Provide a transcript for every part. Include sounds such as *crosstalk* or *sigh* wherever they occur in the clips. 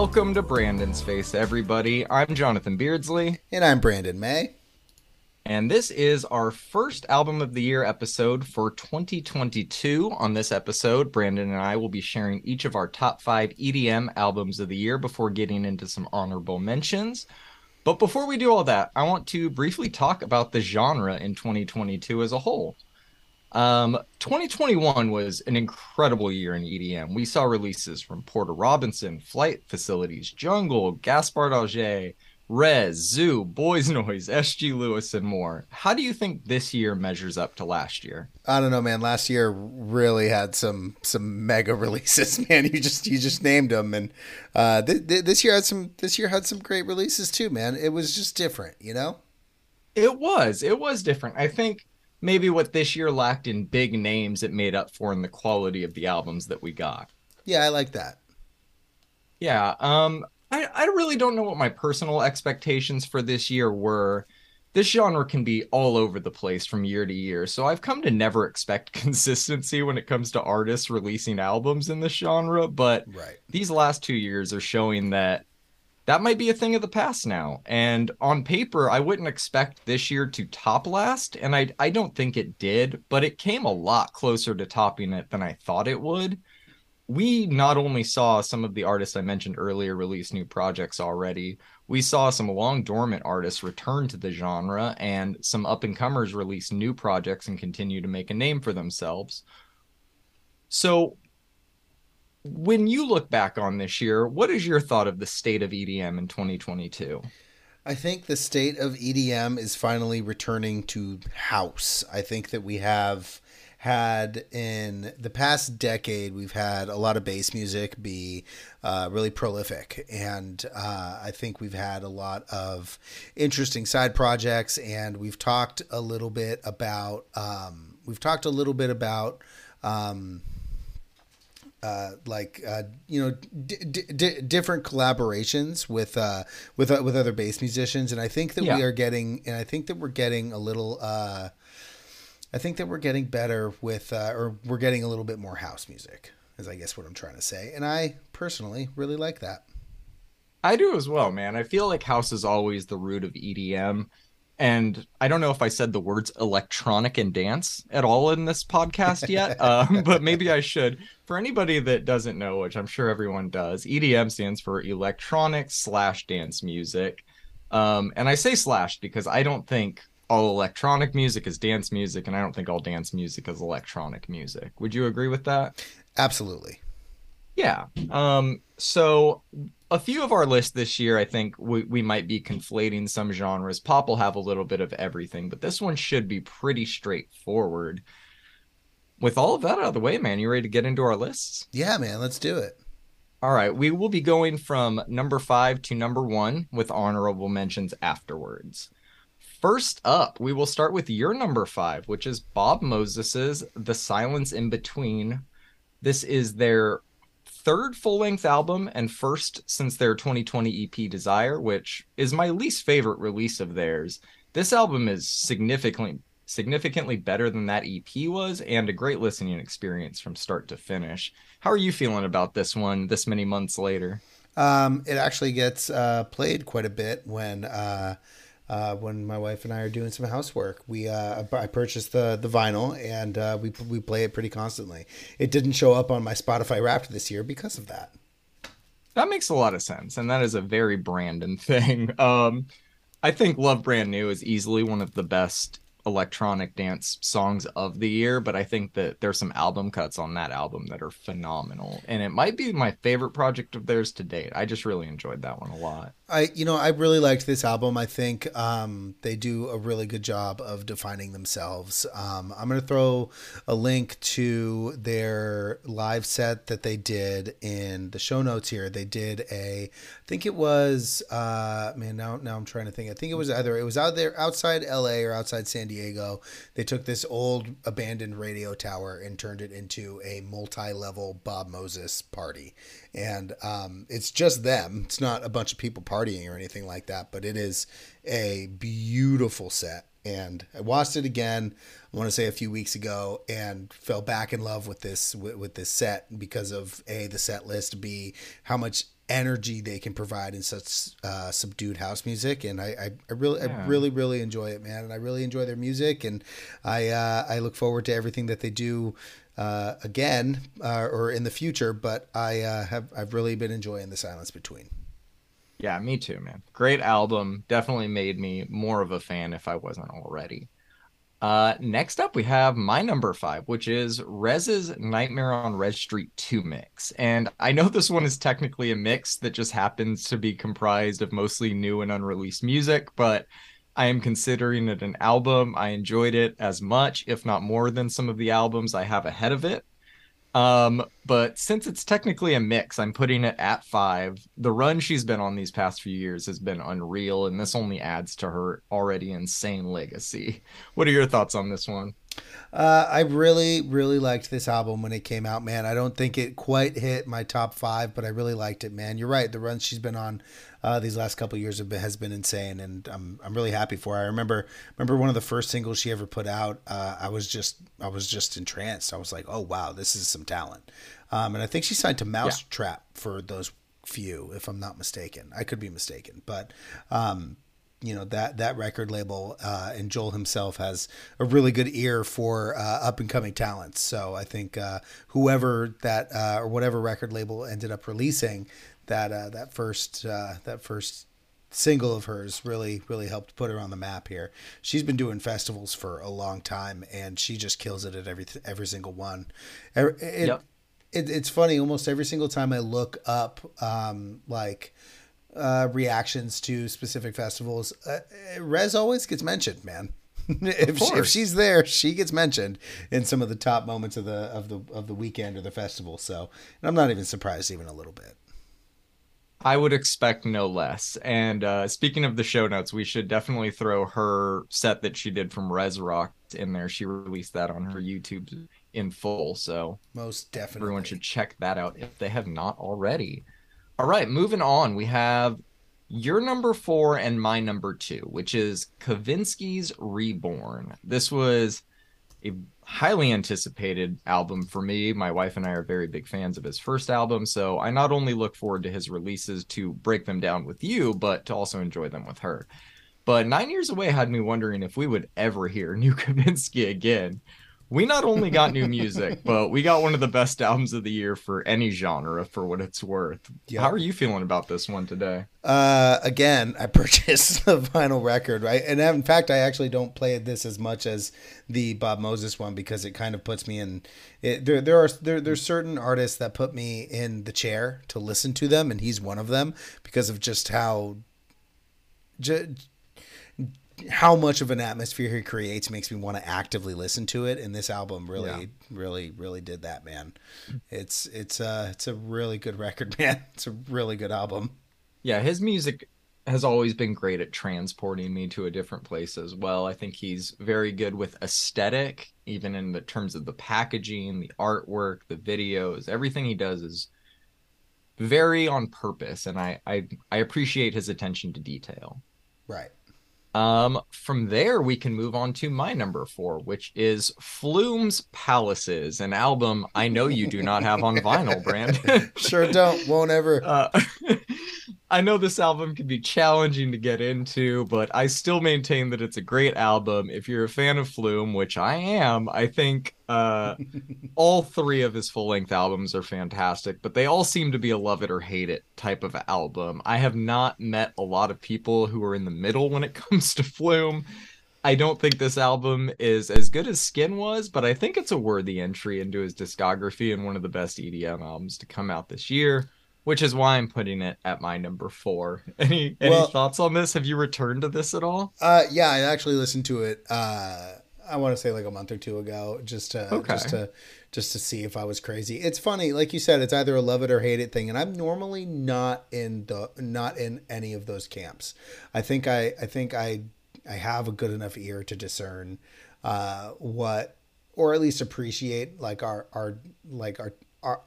Welcome to Brandon's Face, everybody. I'm Jonathan Beardsley. And I'm Brandon May. And this is our first album of the year episode for 2022. On this episode, Brandon and I will be sharing each of our top five EDM albums of the year before getting into some honorable mentions. But before we do all that, I want to briefly talk about the genre in 2022 as a whole. Um, 2021 was an incredible year in EDM. We saw releases from Porter Robinson, Flight Facilities, Jungle, Gaspard Augé, Rezz, ZHU, Boys *laughs* Noize, SG Lewis, and more. How do you think this year measures up to last year? I don't know, man. Last year really had some some mega *laughs* releases, man. You just you just named them, and uh, th- th- this year had some this year had some great releases too, man. It was just different, you know. It was it was different. I think maybe what this year lacked in big names, it made up for in the quality of the albums that we got. Yeah, I like that. Yeah. Um, I, I really don't know what my personal expectations for this year were. This genre can be all over the place from year to year, so I've come to never expect *laughs* consistency when it comes to artists releasing albums in this genre. But right. these last two years are showing that that might be a thing of the past now. And on paper, I wouldn't expect this year to top last, and I I don't think it did, but it came a lot closer to topping it than I thought it would we not only saw some of the artists I mentioned earlier release new projects already, we saw some long dormant artists return to the genre and some up and comers release new projects and continue to make a name for themselves. So, when you look back on this year, what is your thought of the state of EDM in 2022? I think the state of EDM is finally returning to house. I think that we have had in the past decade, we've had a lot of bass music be uh, really prolific. And uh, I think we've had a lot of interesting side projects. And we've talked a little bit about, um, we've talked a little bit about, um, uh, like uh, you know d- d- different collaborations with uh, with uh, with other bass musicians, and I think that yeah. we are getting, and I think that we're getting a little uh, I think that we're getting better with, uh, or we're getting a little bit more house music, is I guess what I'm trying to say. And I personally really like that. I do as well, man. I feel like house is always the root of EDM. And I don't know if I said the words electronic and dance at all in this podcast yet, *laughs* um, but maybe I should. For anybody that doesn't know, which I'm sure everyone does, EDM stands for electronic slash dance music. Um, and I say slash because I don't think all electronic music is dance music, and I don't think all dance music is electronic music. Would you agree with that? Absolutely. Yeah. Um, so a few of our lists this year, I think we, we might be conflating some genres. Pop will have a little bit of everything, but this one should be pretty straightforward. With all of that out of the way, man, you ready to get into our lists? Yeah, man, let's do it. All right, we will be going from number five to number one with honorable mentions afterwards. First up, we will start with your number five, which is Bob Moses's The Silence in Between. This is their third full length album and first since their 2020 EP Desire, which is my least favorite release of theirs. This album is significantly significantly better than that EP was and a great listening experience from start to finish. How are you feeling about this one this many months later? Um, it actually gets uh, played quite a bit when uh, uh, when my wife and I are doing some housework. We uh, I purchased the the vinyl and uh, we we play it pretty constantly. It didn't show up on my Spotify Wrapped this year because of that. That makes a lot of sense, and that is a very Brandon *laughs* thing. Um, I think "Love Brand New" is easily one of the best electronic dance songs of the year, but I think that there's some album cuts on that album that are phenomenal. And it might be my favorite project of theirs to date. I just really enjoyed that one a lot. I you know, I really liked this album. I think um, they do a really good job of defining themselves. Um, I'm gonna throw a link to their live set that they did in the show notes here. They did a I think it was uh, man now now I'm trying to think. I think it was either it was out there outside LA or outside San Diego. They took this old abandoned radio tower and turned it into a multi-level Bob Moses party, and um, it's just them. It's not a bunch of people or anything like that, but it is a beautiful set. And I watched it again. I want to say a few weeks ago, and fell back in love with this with, with this set because of a the set list, b how much energy they can provide in such uh, subdued house music, and I, I, I really, Yeah. I really, really enjoy it, man. And I really enjoy their music, and I, uh, I look forward to everything that they do uh, again uh, or in the future. But I uh, have, I've really been enjoying the silence between. Yeah, me too, man. Great album. Definitely made me more of a fan if I wasn't already. Uh, next up, we have my number five, which is Rezz's Nightmare on Rezz Street 2 mix. And I know this one is technically a mix that just happens to be comprised of mostly new and unreleased music, but I am considering it an album. I enjoyed it as much, if not more, than some of the albums I have ahead of it. Um, but since it's technically a mix, I'm putting it at five. The run she's been on these past few years has been unreal, and this only adds to her already insane legacy. What are your thoughts on this one? Uh, I really, really liked this album when it came out, man. I don't think it quite hit my top five, but I really liked it, man. You're right. The run she's been on uh, these last couple of years have been, has been insane, and I'm I'm really happy for her. I remember remember one of the first singles she ever put out. Uh, I was just I was just entranced. I was like, oh wow, this is some talent. Um, and I think she signed to mau5trap for those few, if I'm not mistaken. I could be mistaken, but. Um, you know that that record label uh, and Joel himself has a really good ear for uh, up and coming talents. So I think uh, whoever that uh, or whatever record label ended up releasing that uh, that first uh, that first single of hers really really helped put her on the map here. She's been doing festivals for a long time and she just kills it at every every single one. It, it, Yep. it, it's funny almost every single time I look up um, like uh, reactions to specific festivals, uh, Rezz always gets mentioned, man. *laughs* if, she, if she's there, she gets mentioned in some of the top moments of the of the of the weekend or the festival. So, and I'm not even surprised, even a little bit. I would expect no less. And uh, speaking of the show notes, we should definitely throw her set that she did from Rezz Rock in there. She released that on her YouTube in full. So Most definitely. Everyone should check that out if they have not already. All right, moving on. We have your number four and my number two, which is Kavinsky's Reborn. This was a highly anticipated album for me. My wife and I are very big fans of his first album, so I not only look forward to his releases to break them down with you, but to also enjoy them with her. But nine years away had me wondering if we would ever hear *laughs* new Kavinsky again. We not only got new music, *laughs* but we got one of the best albums of the year for any genre, for what it's worth. Yep. How are you feeling about this one today? Uh, again, I *laughs* purchased the vinyl record, right? And in fact, I actually don't play this as much as the Bob Moses one because it kind of puts me in. It, there, there are there, there's certain artists that put me in the chair to listen to them, and he's one of them because of just how. How much of an atmosphere he creates makes me want to actively listen to it and this album really Yeah. really really did that man it's it's uh it's a really good record *laughs* man it's a really good album Yeah, his music has always been great at transporting me to a different place as well. I think he's very good with aesthetic, even in the terms of the packaging, the artwork, the videos. Everything he does is very on purpose, and I I, I appreciate his attention to detail. right Um, from there, we can move on to my number four, which is Flume's Palaces, an album I know you do not have on vinyl, Brand. *laughs* sure don't won't ever *laughs* uh, *laughs* I know this album can be challenging to get into, but I still maintain that it's a great album. If you're a fan of Flume, which I am, I think uh, *laughs* all three of his full length albums are fantastic, but they all seem to be a love it or hate it type of album. I have not met a lot of people who are in the middle when it *laughs* comes to Flume. I don't think this album is as good as Skin was, but I think it's a worthy entry into his discography and one of the best EDM albums to come out this year, which is why I'm putting it at my number four. *laughs* Any any Well- thoughts on this? Have you returned to this at all? uh yeah i actually listened to it uh i want to say like a month or two ago just to Okay. just to just to see if i was crazy it's funny like you said it's either a love it or hate it thing and i'm normally not in the not in any of those camps i think i i think i i have a good enough ear to discern uh what or at least appreciate like our our like our our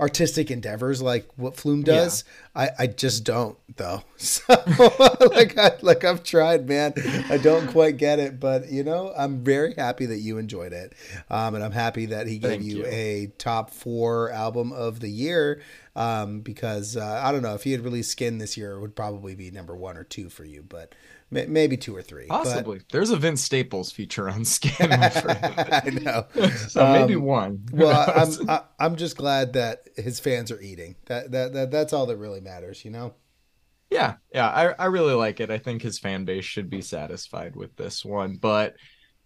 artistic endeavors like what Flume does. I, I just don't though. *laughs* So *laughs* like I like I've tried, man. I don't quite get it, but you know, I'm very happy that you enjoyed it. Um and I'm happy that he gave you, you. a top 4 album of the year. um, because uh, I don't know if he had released Skin this year, it would probably be number one or two for you, but maybe two or three. but- Possibly. There's a Vince Staples feature on Skin. *laughs* I know. *laughs* so maybe Um, one. Well. *laughs* I'm I, I'm just glad that his fans are eating. That that, that that's all that really matters, you know. Yeah, yeah, I, I really like it. I think his fan base should be satisfied with this one, but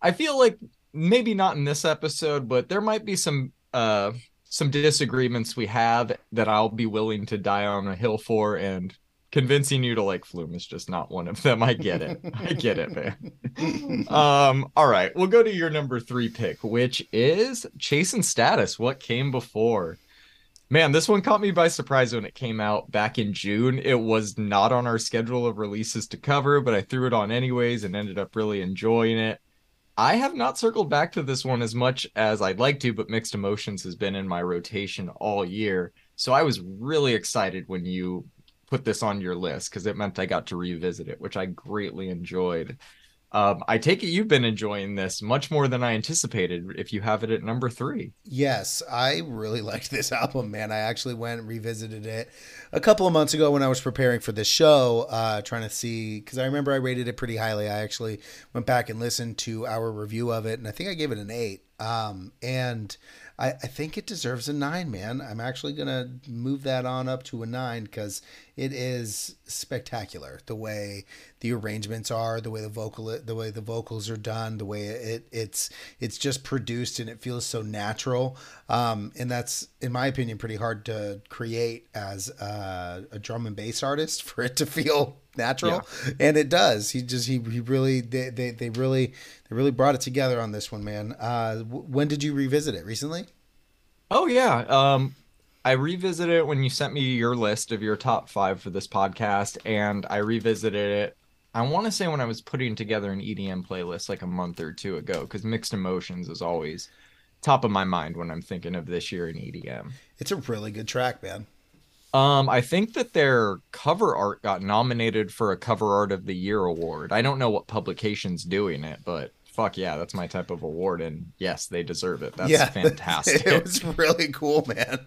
I feel like maybe not in this episode, but there might be some uh some disagreements we have that I'll be willing to die on a hill for, and convincing you to like Flume is just not one of them. I get it. I get it, man. *laughs* Um, all right, we'll go to your number three pick, which is Chase and Status. What came before? Man, this one caught me by surprise when it came out back in June. It was not on our schedule of releases to cover, but I threw it on anyways and ended up really enjoying it. I have not circled back to this one as much as I'd like to, but Mixed Emotions has been in my rotation all year. So I was really excited when you put this on your list because it meant I got to revisit it, which I greatly enjoyed. Um, I take it you've been enjoying this much more than I anticipated if you have it at number three. Yes, I really *laughs* liked this album, man. I actually went and revisited it a couple of months ago when I was preparing for this show, uh, trying to see because I remember I rated it pretty highly. I actually went back and listened to our review of it, and I think I gave it an eight. Um, and I, I think it deserves a nine, man. I'm actually gonna move that on up to a nine because it is spectacular. The way the arrangements are, the way the vocal, the way the vocals are done, the way it it's it's just produced and it feels so natural. Um, and that's, in my opinion, pretty hard to create as a, a drum and bass artist *laughs* for it to feel natural and it does he just he, he really they, they they really they really brought it together on this one man uh when did you revisit it recently Oh yeah. Um I revisited it when you sent me your list of your top five for this podcast, and I revisited it. I want to say when I was putting together an EDM playlist like a month or two ago, because mixed emotions is always top of my mind when I'm thinking of this year in EDM. it's a really good track man Um, I think that their cover art got nominated for a cover art of the year award. I don't know what publication's doing it, but fuck yeah, that's my type of award, and yes, they deserve it. That's yeah *laughs* fantastic. it was really cool man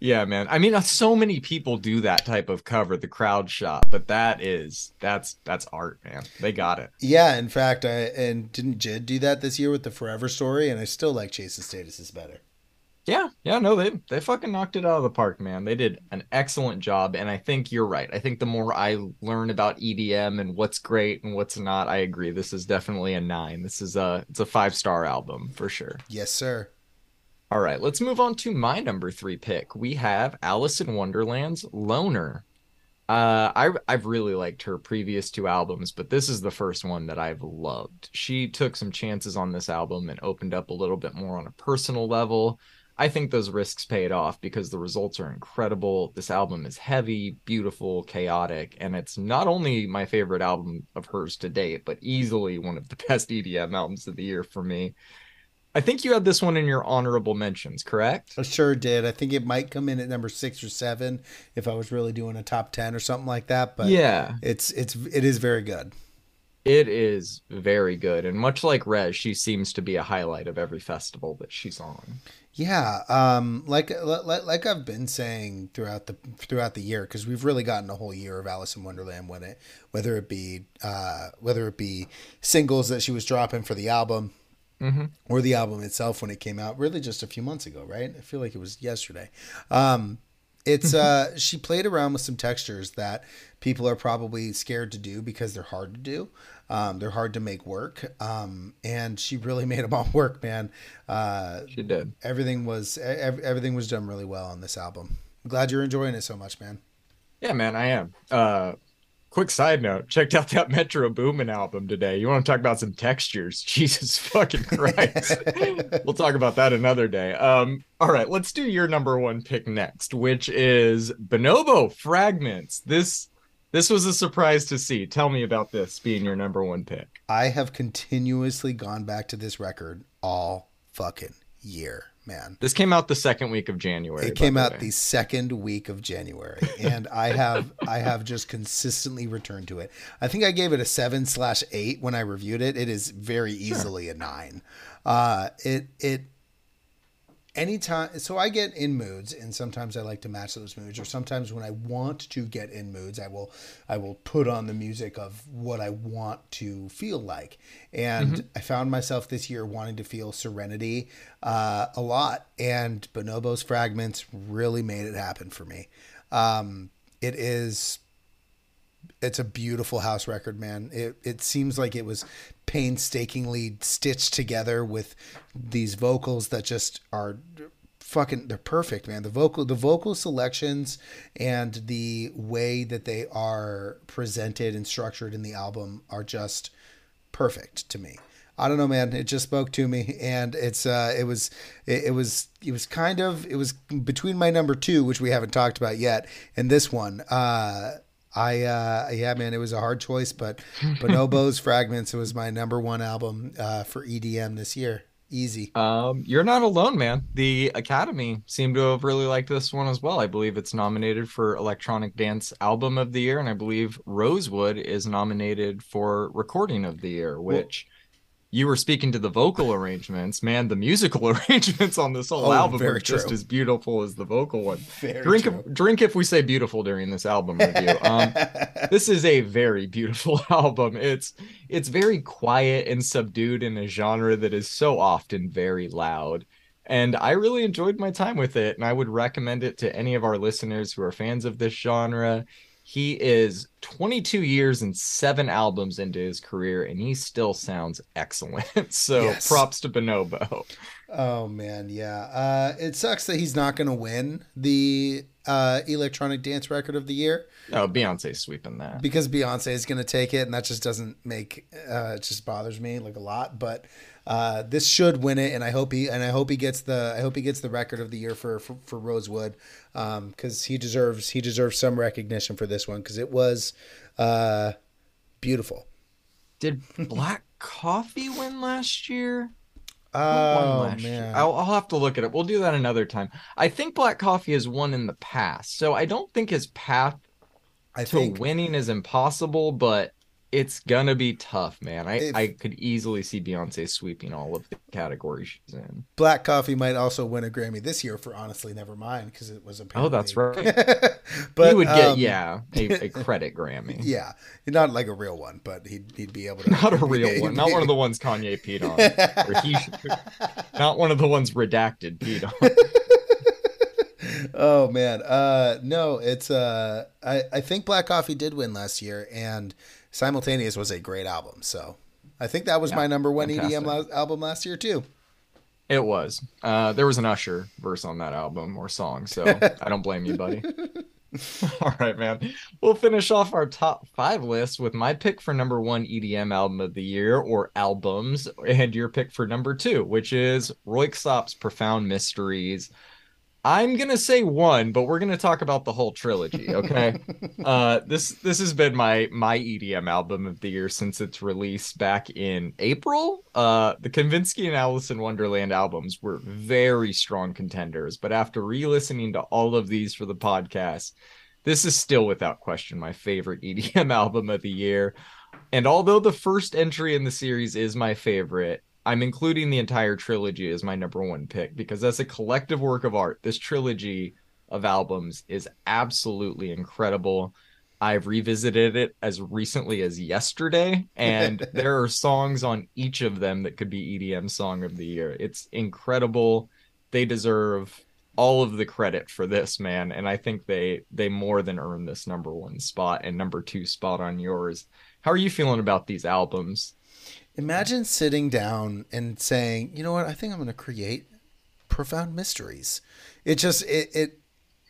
Yeah, man. I mean, uh, so many people do that type of cover, the crowd shot, but that is that's that's art, man. They got it. yeah in fact i and didn't jid do that this year with the forever story and i still like Chase and Status is better Yeah, yeah, no, they they fucking knocked it out of the park, man. They did an excellent job, and I think you're right. I think the more I learn about EDM and what's great and what's not, I agree. This is definitely a nine. This is a it's a five star album for sure. yes sir All right, let's move on to my number three pick. We have Alison Wonderland's Loner. Uh, I I've really liked her previous two albums, but this is the first one that I've loved. She took some chances on this album and opened up a little bit more on a personal level. I think those risks paid off because the results are incredible. This album is heavy, beautiful, chaotic, and it's not only my favorite album of hers to date, but easily one of the *laughs* best EDM albums of the year for me. I think you had this one in your honorable mentions, correct? I sure did. I think it might come in at number six or seven if I was really doing a top ten or something like that. But yeah, it's it's it is very good. It is very good. And much like Rezz, she seems to be a highlight of every festival that she's on. Yeah, um, like like like I've been saying throughout the throughout the year because we've really gotten a whole year of Alison Wonderland when it whether it be uh, whether it be singles that she was dropping for the album hmm or the album itself when it came out really just a few months ago right i feel like it was yesterday um it's uh *laughs* she played around with some textures that people are probably scared to do because they're hard to do um they're hard to make work um and she really *laughs* made them all work man uh She did. everything was ev- everything was done really well on this album I'm glad you're enjoying it so much man Yeah, man, I am. Uh, quick side note: checked out that *laughs* Metro Boomin album today. You want to talk about some textures? *laughs* Jesus fucking Christ! we'll talk about that another day. Um, all right, let's do your number one pick next, which is Bonobo Fragments. This this was a surprise to see. Tell me about this being your number one pick. i have continuously gone back to this record all fucking year man This came out the second week of January. It came the out way. the second week of January, and I have I have just consistently returned to it. I think I gave it a seven slash eight when I reviewed it. It is very easily a nine. Uh, it it anytime so i get in moods and sometimes i like to match those moods or sometimes when i want to get in moods i will i will put on the music of what i want to feel like and mm-hmm. i found myself this year wanting to feel serenity uh, a lot and bonobo's fragments really made it happen for me um, it is it's a beautiful house record, man. It it seems like it was painstakingly stitched together with these vocals that just are fucking they're perfect, man. The vocal the vocal selections and the way that they are presented and structured in the album are just perfect to me. I don't know, man. It just spoke to me, and it's uh, it was it, it, was it was kind of it was between my number two, which we haven't talked about yet, and this one. Uh, I uh, yeah, man, it was a hard choice, but Bonobo's *laughs* Fragments It was my number one album uh, for EDM this year. Easy. Um, you're not alone, man. The Academy seemed to have really liked this one as well. I believe it's nominated for Electronic Dance Album of the Year, and I believe Rosewood is nominated for Recording of the Year, which. You were speaking to the vocal arrangements, man. The musical *laughs* arrangements on this whole oh, album are just true. as beautiful as the vocal one. Very drink, true. If, drink if we say beautiful during this album review. Um, *laughs* this is a very beautiful *laughs* album. It's it's very quiet and subdued in a genre that is so often very loud. And I really enjoyed my time with it, and I would recommend it to any of our listeners who are fans of this genre he is 22 years and seven albums into his career, and he still sounds excellent. *laughs* so yes. props to Bonobo. Oh man, yeah. Uh, it sucks that he's not going to win the uh, electronic dance record of the year. Oh, Beyonce's sweeping that because Beyonce is going to take it, and that just doesn't make uh, it just bothers me like a lot. But uh, this should win it, and I hope he and I hope he gets the I hope he gets the record of the year for for, for Rosewood because um, he deserves he deserves some recognition for this one because it was uh, beautiful. Did Black *laughs* Coffee win last year? Oh man? I'll, I'll have to look at it. We'll do that another time. I think Black Coffee has won in the past, so I don't think his path I to think... winning is impossible, but it's gonna be tough, man. I, if, I could easily see Beyonce sweeping all of the categories she's in. Black Coffee might also win a Grammy this year for Honestly Never Mind because it was a. Oh, that's right. *laughs* but he would get um, yeah a, a, *laughs* credit Grammy. Yeah, not like a real one, but he'd he'd be able to. Not a real one. Not one of the ones Kanye peed on. or he, *laughs* not one of the ones redacted peed on. oh man, uh, no, it's uh, I I think Black Coffee did win last year and. Simultaneous was a great album. So I think that was yeah, my number one fantastic. EDM la- album last year too. It was. Uh, there was an Usher verse on that album or song, so *laughs* I don't blame you, buddy. *laughs* All right, man. We'll finish off our top five list with my pick for number one EDM album of the year or albums, and your pick for number two, which is Röyksopp's Profound Mysteries. I'm gonna say one, but we're gonna talk about the whole trilogy. Okay, *laughs* uh, this this has been my my EDM album of the year since its release back in April. Uh, the Kavinsky and Alison Wonderland albums were very strong contenders, but after re-listening to all of these for the podcast, this is still without question my favorite *laughs* EDM album of the year. And although the first entry in the series is my favorite, I'm including the entire trilogy as my number one pick because as a collective work of art, this trilogy of albums is absolutely incredible. I've revisited it as recently as yesterday, and *laughs* there are songs on each of them that could be EDM Song of the Year. It's incredible. They deserve all of the credit for this, man, and I think they they more than earn this number one spot and number two spot on yours. How are you feeling about these albums? Imagine sitting down and saying, "You know what? I think I'm going to create profound mysteries." It just it it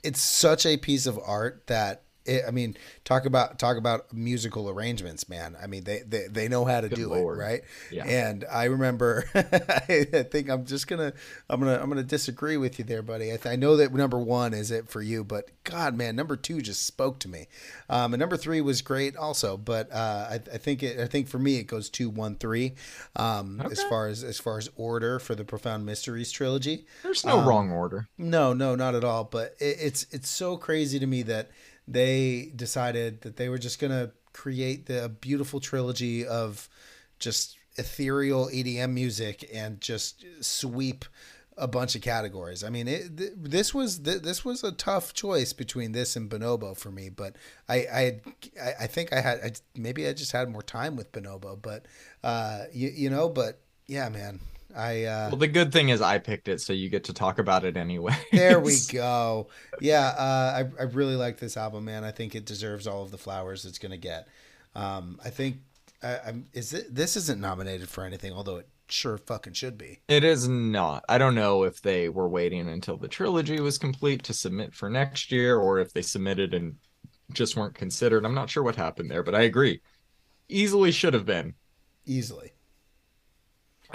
it's such a piece of art that it, I mean, talk about talk about musical arrangements, man. I mean, they they, they know how to Good do Lord. it, right? Yeah. And I remember, *laughs* I think I'm just gonna I'm gonna I'm gonna disagree with you there, buddy. I, th- I know that number one is it for you, but God, man, number two just spoke to me. Um, and number three was great also, but uh, I, I think it I think for me it goes two one three, um, okay. as far as as far as order for the Profound Mysteries trilogy. There's no um, wrong order. No, no, not at all. But it, it's it's so crazy to me that they decided that they were just going to create the beautiful trilogy of just ethereal EDM music and just sweep a bunch of categories. I mean, it, th- this was th- this was a tough choice between this and Bonobo for me, but I I I think I had I, maybe I just had more time with Bonobo, but uh, you, you know, but yeah, man, I uh, well, the good thing is I picked it, so you get to talk about it anyway. there we *laughs* go. Yeah, uh, I I really like this album, man. I think it deserves all of the flowers it's gonna get. Um, I think I, I'm is it this isn't nominated for anything, although it sure fucking should be. It is not. I don't know if they were waiting until the trilogy was complete to submit for next year or if they submitted and just weren't considered. I'm not sure what happened there, but I agree. Easily should have been. Easily.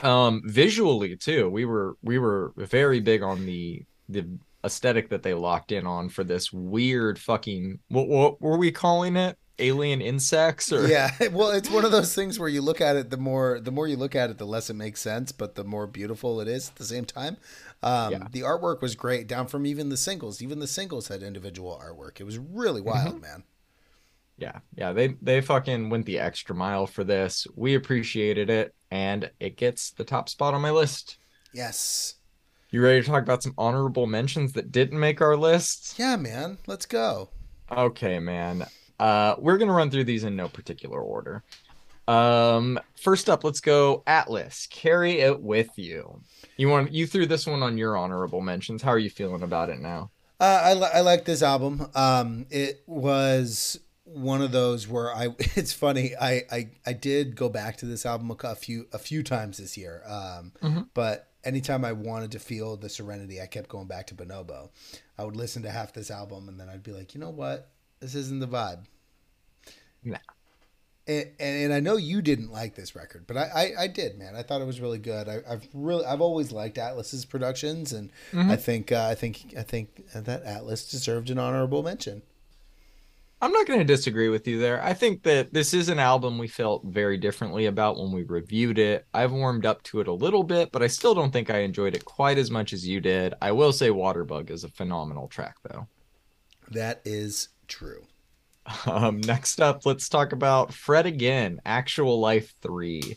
Um visually too. We were we were very big on the the aesthetic that they locked in on for this weird fucking what what were we calling it? alien insects or yeah *laughs* well it's one of those *laughs* things where you look at it the more the more you look at it the less it makes sense but the more beautiful it is at the same time um, yeah. the artwork was great down from even the singles even the singles had individual artwork it was really mm-hmm. wild mm-hmm. man yeah yeah they they fucking went the extra mile for this we appreciated it and it gets the top spot on my list yes you ready to talk about some honorable mentions that didn't make our list yeah man let's go okay man uh, we're gonna run through these in no particular order. Um, first up, let's go Atlas. Carry it with you. You want you threw this one on your honorable mentions. How are you feeling about it now? Uh, I li- I like this album. Um, it was one of those where I. *laughs* It's funny. I I, I did go back to this album a few a few times this year. Um, mm-hmm. but anytime I wanted to feel the serenity, I kept going back to Bonobo. I would listen to half this album and then I'd be like, you know what? This isn't the vibe. Nah. And, and, and I know you didn't like this record, but I, I, I did, man. I thought it was really good. I, have really I've always liked Atlas's productions, and mm-hmm. I think uh, I think I think that Atlas deserved an honorable mention. I'm not going to disagree with you there. I think that this is an album we felt very differently about when we reviewed it. I've warmed up to it a little bit, but I still don't think I enjoyed it quite as much as you did. I will say Waterbug is a phenomenal track, though. That is true. *laughs* Um, next up, let's talk about Fred Again, Actual Life 3.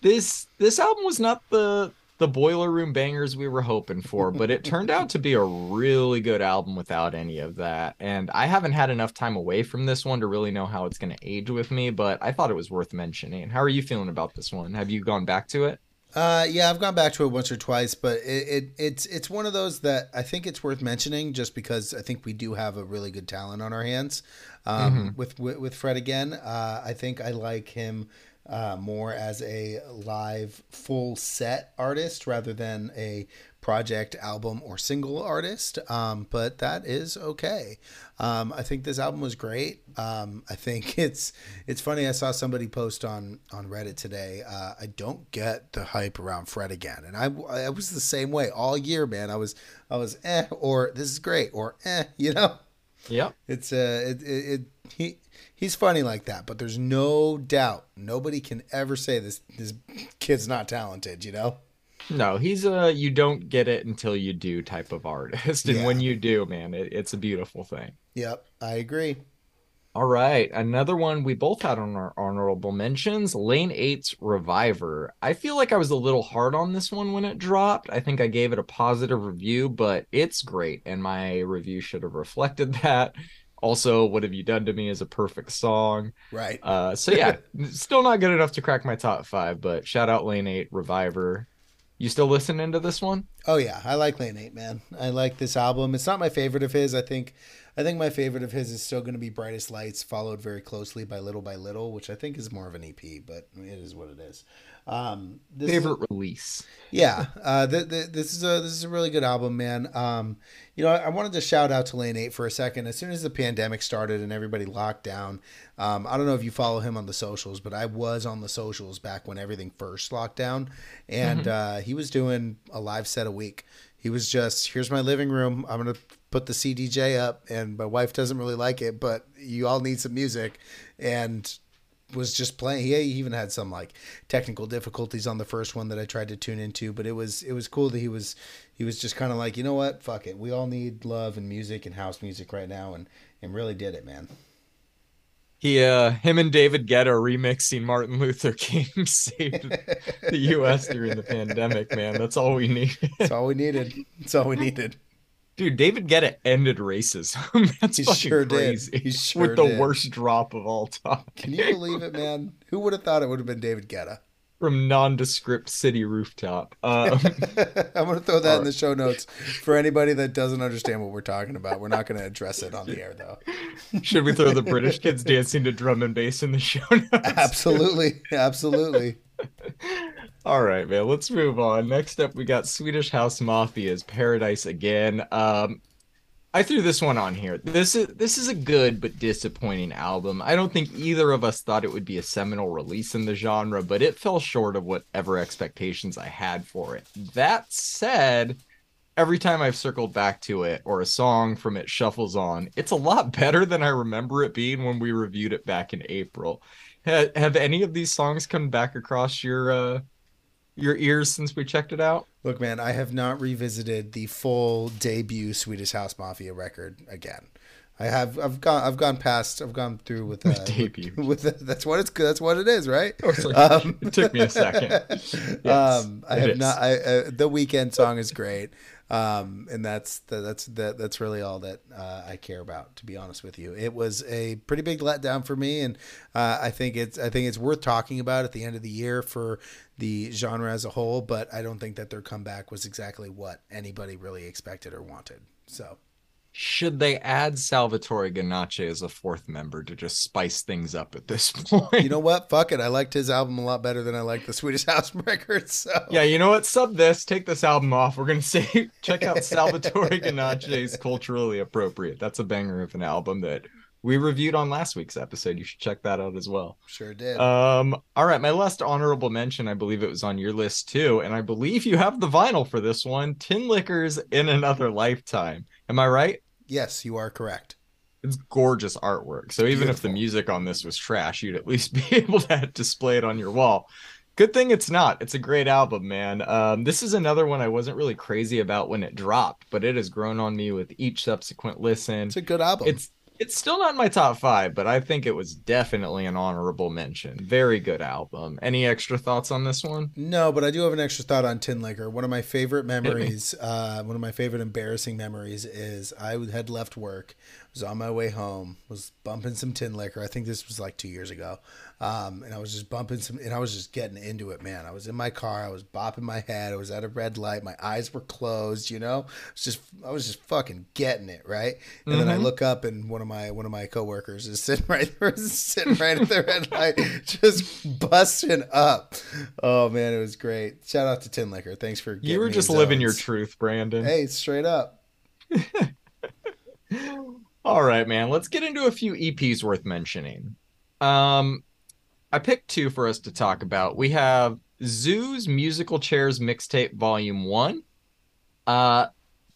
This this album was not the the boiler room bangers we were hoping for, but it turned out to be a really good album without any of that. And I haven't had enough time away from this one to really know how it's going to age with me, but I thought it was worth mentioning. How are you feeling about this one? Have you gone back to it? Uh, yeah, I've gone back to it once or twice, but it, it, it's it's one of those that I think it's worth mentioning just because I think we do have a really good talent on our hands. Um, mm-hmm. with, with, with Fred again, uh, I think I like him uh, more as a live full set artist rather than a project, album, or single artist. Um, but that is okay. Um, I think this album was great. Um, I think *laughs* it's it's funny. I saw somebody post on on Reddit today. Uh, I don't get the hype around Fred again, and I I was the same way all year, man. I was I was eh, or this is great, or eh, *laughs* you know. Yeah. It's uh it, it, it he he's funny like that, but there's no doubt nobody can ever say this this kid's not talented, you know? No, he's a you don't get it until you do type of artist. *laughs* And yeah. when you do, man, it, it's a beautiful thing. Yep, I agree. All right, another one we both had on our honorable mentions Lane 8's Reviver. I feel like I was a little hard on this one when it dropped. I think I gave it a positive review, but it's great, and my review should have reflected *laughs* that. Also, What Have You Done to Me is a perfect song. Right. Uh, so, yeah, still not good enough to crack my top five, but shout out Lane 8 Reviver. You still listening to this one? Oh yeah, I like Lane Eight, man. I like this album. It's not my favorite of his. I think I think my favorite of his is still going to be Brightest Lights, followed very closely by Little by Little, which I think is more of an EP, but it is what it is. Um, favorite is, release? Yeah, uh, th- th- this is a this is a really good album, man. Um, you know, I, I, wanted to shout out to Lane Eight for a second. As soon as the pandemic started and everybody locked down, um, I don't know if you follow him on the socials, but I was on the socials back when everything first locked down, and mm-hmm. uh, he was doing a live set a week. He was just, here's my living room. I'm gonna put the CDJ up, and my wife doesn't really like it, but you all need some music, and was just playing. He even had some like technical difficulties on the first one that I tried to tune into, but it was it was cool that he was he was just kind of like, you know what, fuck it, we all need love and music and house music right now, and and really did it, man. He, uh, him and David Guetta remixing Martin Luther King *laughs* saved the U.S. during the pandemic. Man, that's all we needed. That's all we needed. That's all we needed. Dude, David Guetta ended racism. *laughs* That's He fucking sure did. crazy. He *laughs* sure With the did. worst drop of all time. Can you believe it, man? Who would have thought it would have been David Guetta? From nondescript city rooftop. Um, *laughs* I'm going to throw that in the show notes for anybody that doesn't understand what we're talking about. We're not going to address it on the air, though. should we throw the British kids dancing to drum and bass in the show notes? Absolutely. Absolutely. All right, man. Let's move on. Next up, we got Swedish House Mafia's Paradise Again. Um, I threw this one on here. This is this is a good but disappointing album. I don't think either of us thought it would be a seminal release in the genre, but it fell short of whatever expectations I had for it. That said, every time I've circled back to it or a song from it shuffles on, it's a lot *laughs* better than I remember it being when we reviewed it back in April. Ha- have any of these songs come back across your uh your ears since we checked it out? Look, man, I have not revisited the full debut Swedish House Mafia record again. I have. I've gone. I've gone past. I've gone through with *laughs* uh, Debut. *laughs* With, with that's what it's. That's what it is, right? Like, Um, it took me a second. *laughs* Yes, um, I have is. not. I, uh, the Weeknd song is great, um, and that's the, that's that, that's really all that uh, I care about. To be honest with you, it was a pretty big letdown for me, and uh, I think it's I think it's worth talking about at the end of the year for the genre as a whole. But I don't think that their comeback was exactly what anybody really expected or wanted. So Should they add Salvatore Ganacci as a fourth member to just spice things up at this point? *laughs* you know what? Fuck it. I liked his album a lot better than I liked the Swedish *laughs* House records. So Yeah, you know what? Sub this, take this album off. We're gonna *laughs* say check out Salvatore Ganacci's Culturally Appropriate. That's a banger of an album that we reviewed on last week's episode. You should check that out as well. sure did. Um, all right, my last honorable mention, I believe it was on your list too, and I believe you have the vinyl for this one. Tinlicker's in Another Lifetime. Am I right? Yes, you are correct. It's gorgeous artwork. So even if the music on this was trash, you'd at least *laughs* be able to display it on your wall. Good thing it's not. It's a great album, man. Um, this is another one I wasn't really crazy about when it dropped, but it has grown on me with each subsequent listen. It's a good album. It's it's still not in my top five, but I think it was definitely an honorable mention. Very good album. Any extra thoughts on this one? No, but I do have an extra thought on Tinlicker. One of my favorite memories, uh, one of my favorite embarrassing memories is I had left work, was on my way home, was bumping some Tinlicker. I think this was like two years ago. Um, and I was just bumping some, and I was just getting into it, man. I was in my car, I was bopping my head, I was at a red light, my eyes were closed, you know. It's just, I was just fucking getting it, right? And then I Mhm. look up, and one of my one of my coworkers is *laughs* sitting right there, sitting right at the red light, just busting up. Oh man, it was great. Shout out to Tinlicker. Thanks for You were just in living your truth, Brandon. Hey, straight up. *laughs* All right, man. Let's get into a few EPs worth mentioning. Um, I picked two for us to talk about. We have ZHU's Musical Chairs Mixtape Volume One. Uh,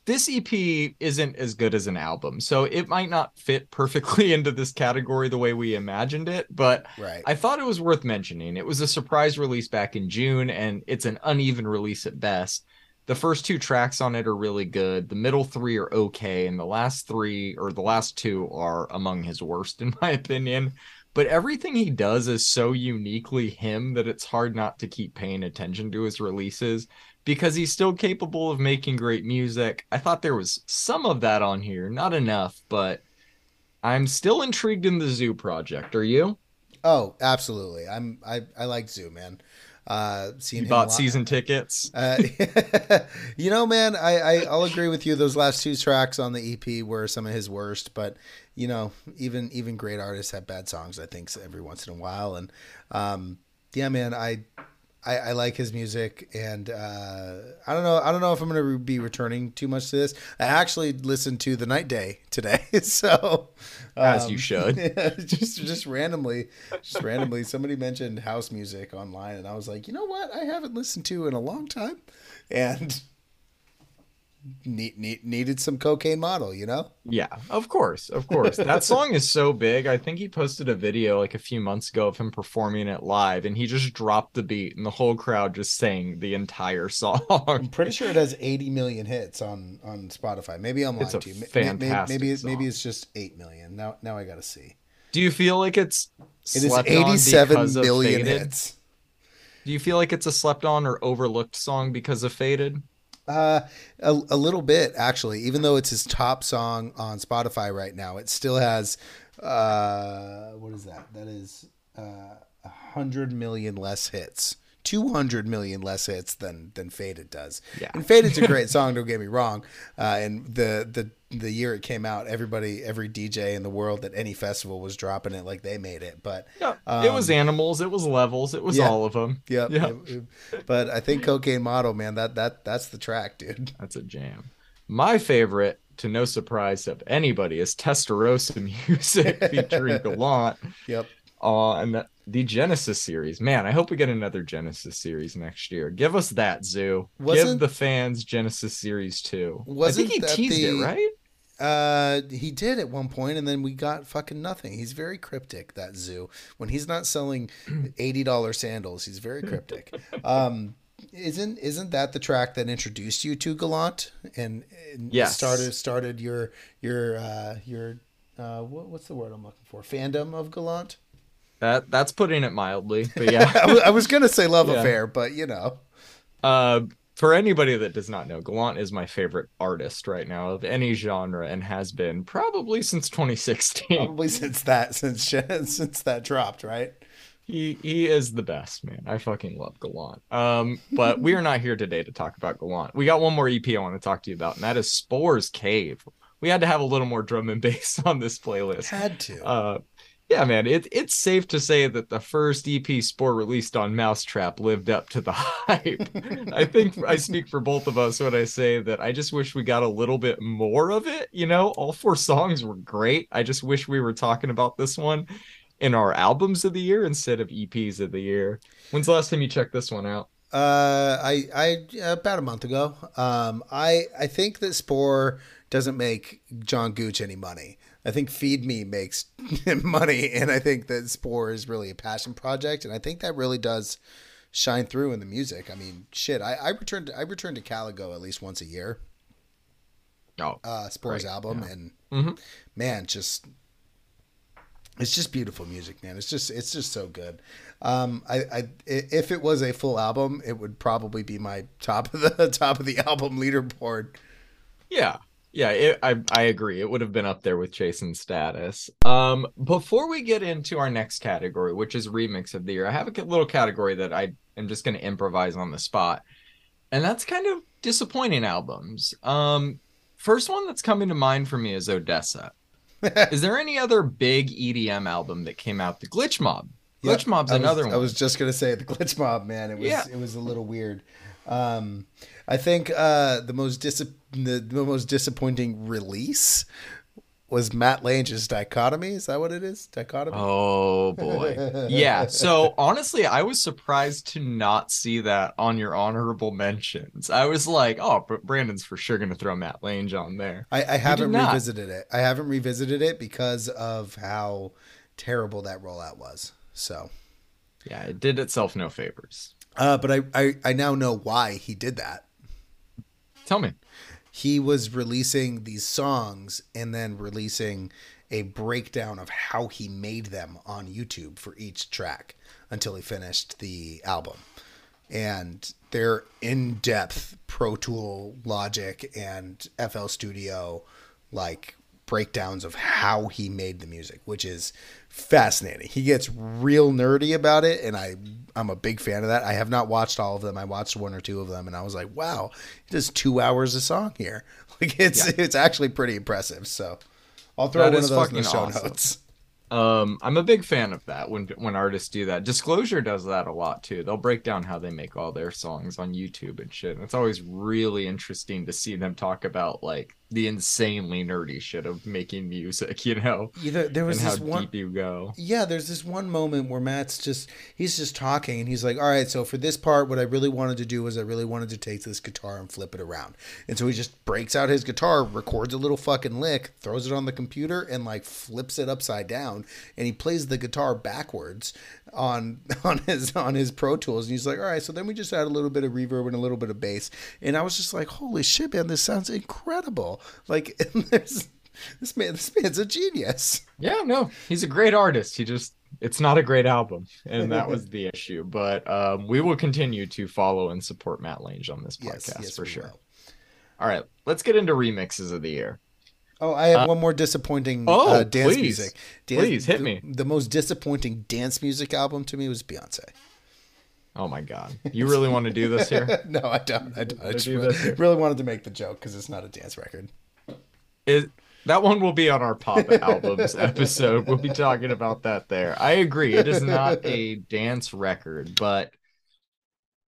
this EP isn't as good as an album, so it might not fit perfectly *laughs* into this category the way we imagined it, but Right. I thought it was worth mentioning. It was a surprise release back in June, and it's an uneven release at best. The first two tracks on it are really good. The middle three are okay, and the last three or the last two are among his worst, *laughs* in my opinion. But everything he does is so uniquely him that it's hard not to keep paying attention to his releases because he's still capable of making great music. I thought there was some of that on here, not enough, but I'm still intrigued in the ZHU project. Are you? oh, absolutely. I'm. I. I like ZHU, man. Uh, seeing You bought season tickets. Uh, *laughs* you know, man, I, I I'll agree with you. Those last two tracks on the EP were some of his worst, but you know, even even great artists have bad songs. I think every once in a while, and um, yeah, man, I. I, I like his music, and uh, I don't know. I don't know if I'm going to be returning too much to this. I actually listened to the Night Day today, *laughs* so As you um, should. *laughs* just just randomly, just randomly, somebody mentioned house music online, and I was like, you know what? I haven't listened to in a long time, and need, need, needed some cocaine model, you know? Yeah, of course, of course. That *laughs* song is so big. I think he posted a video like a few months ago of him performing it live, and he just dropped the beat, and the whole crowd just sang the entire song. I'm pretty sure it has 80 million hits on on Spotify. Maybe I'm lying It's to you. Fantastic Maybe maybe, maybe song. it's just eight million. Now now I got to see. Do you feel like it's It is slept on 87 because of million hits. Do you feel like it's a slept on or overlooked song because of Faded? Uh, a, a little bit actually. Even though it's his top song on Spotify right now, it still has uh, what is that? That is uh, a hundred million less hits. 200 million less hits than than Faded does. Yeah. And Faded's a *laughs* great song, don't get me wrong. Uh, and the the the year it came out, everybody every DJ in the world at any festival was dropping it like they made it. But Yeah, it was Um, animals, it was levels, it was yeah. all of them. yeah, Yeah. but I think Cocaine Model, man, that that that's the track, dude. That's a jam. My favorite, to no surprise of anybody, is Testarossa music *laughs* featuring Gallant Yep. on the Genesis series. Man, I hope we get another Genesis series next year. Give us that, ZHU. Give Wasn't- the fans Genesis series too. I Wasn't think he that teased the- it, right? Uh, he did at one point, and then we got fucking nothing. He's very cryptic. That ZHU when he's not selling *clears throat* eighty dollar sandals, he's very cryptic. Um, isn't isn't that the track that introduced you to Gallant and, and Yes. started started your your uh, your uh, what, what's the word I'm looking for? Fandom of Gallant. That that's putting it mildly. But *laughs* yeah. I was- I was gonna say love Yeah. affair, but you know, Uh, for anybody that does not know, Gallant is my favorite artist right now of any genre and has been probably since 2016. probably since that since since that dropped, right? He he is the best, man. I fucking love Gallant. Um, but we are not here today to talk about Gallant. We got one more EP I want to talk to you about, and that is Spores Cave. We had to have a little more drum and bass *laughs* on this playlist. Had to. Uh, yeah, man, it, it's safe to say that the first EP Spore released on mau5trap lived up to the *laughs* hype. I think I speak for both of us when I say that I just wish we got a little bit more of it. You know, all four songs were great. I just wish we were talking about this one in our albums of the year instead of EPs of the year. When's the last time you checked this one out? Uh, I I about a month ago. Um, I I think that Spore doesn't make John Gooch any money. I think Feed Me makes *laughs* money, and I think that Spore is really a passion project, and I think that really does shine through in the music. I mean, shit, I I return to I return to Caligo at least once a year. Oh, Uh, Spore's Right, album, yeah. and Mhm. man, just it's just beautiful music, man. It's just it's just so good. Um, I i- if it was a full album, it would probably be my top of the *laughs* top of the *laughs* album leaderboard. Yeah. Yeah, it, I I agree. It would have been up there with Chase and Status. Um, before we get into our next category, which is remix of the year, I have a little category that I am just going to improvise on the spot, and that's kind of disappointing albums. Um, first one that's coming to mind for me is ODESZA. *laughs* is there any other big EDM album that came out? The Glitch Mob. Glitch Yep, Mob's I was, another one. I was just gonna say the glitch mob, man. It was Yeah. it was a little weird. Um, I think uh, the most dis- the, the most disappointing release was Matt Lange's Dichotomy. Is that what it is? Dichotomy. Oh *laughs* boy. Yeah. So honestly, I was surprised to not see that on your honorable mentions. I was like, oh, but Brandon's for sure going to throw Matt Lange on there. I, I haven't revisited it. I haven't revisited it because of how terrible that rollout was. So, Yeah, it did itself no favors. uh, but I, I, I now know why he did that. Tell me. He was releasing these songs and then releasing a breakdown of how he made them on YouTube for each track until he finished the album. And they're in depth Pro Tool Logic and FL Studio like breakdowns of how he made the music, which is fascinating. He gets real nerdy about it, and I I'm a big fan of that. I have not watched all of them. I watched one or two of them, and I was like, wow, he does two hours a song here. *laughs* Like it's it's actually pretty impressive. So I'll throw That one of those in the show awesome. notes. *laughs* Um, I'm a big fan of that when when artists do that. Disclosure does that a lot too. They'll break down how they make all their songs on YouTube and shit. And it's always really interesting to see them talk about like the insanely nerdy shit of making music, *laughs* you know, Either there was and how this one deep you go. Yeah, there's this one moment where Matt's just he's just talking and he's like, "All right, so for this part what I really wanted to do was I really wanted to take this guitar and flip it around." And so he just breaks out his guitar, records a little fucking lick, throws it on the computer and like flips it upside down and he plays the guitar backwards on *laughs* on his on his Pro Tools and he's like, "All right, so then we just add a little bit of reverb and a little bit of bass." And I was just like, "Holy shit, man, this sounds incredible." Like *laughs* there's This man, this man's a genius. Yeah, no, he's a great artist. He just it's not a great album, and that was *laughs* the issue. But um, we will continue to follow and support Matt Lange on this podcast Yes, yes, for sure. will. All right, let's get into remixes of the year. Oh, I have Uh, one more disappointing oh, uh, dance please. music. Dance, Please, hit the- me. The most disappointing dance music album to me was Beyonce. Oh my god, you really want to do this here? *laughs* no, I don't. I don't. I just do really, really wanted to make the joke because it's not a dance record. Is that one will be on our pop albums *laughs* episode. We'll be talking about that there. I agree. It is not a dance record, but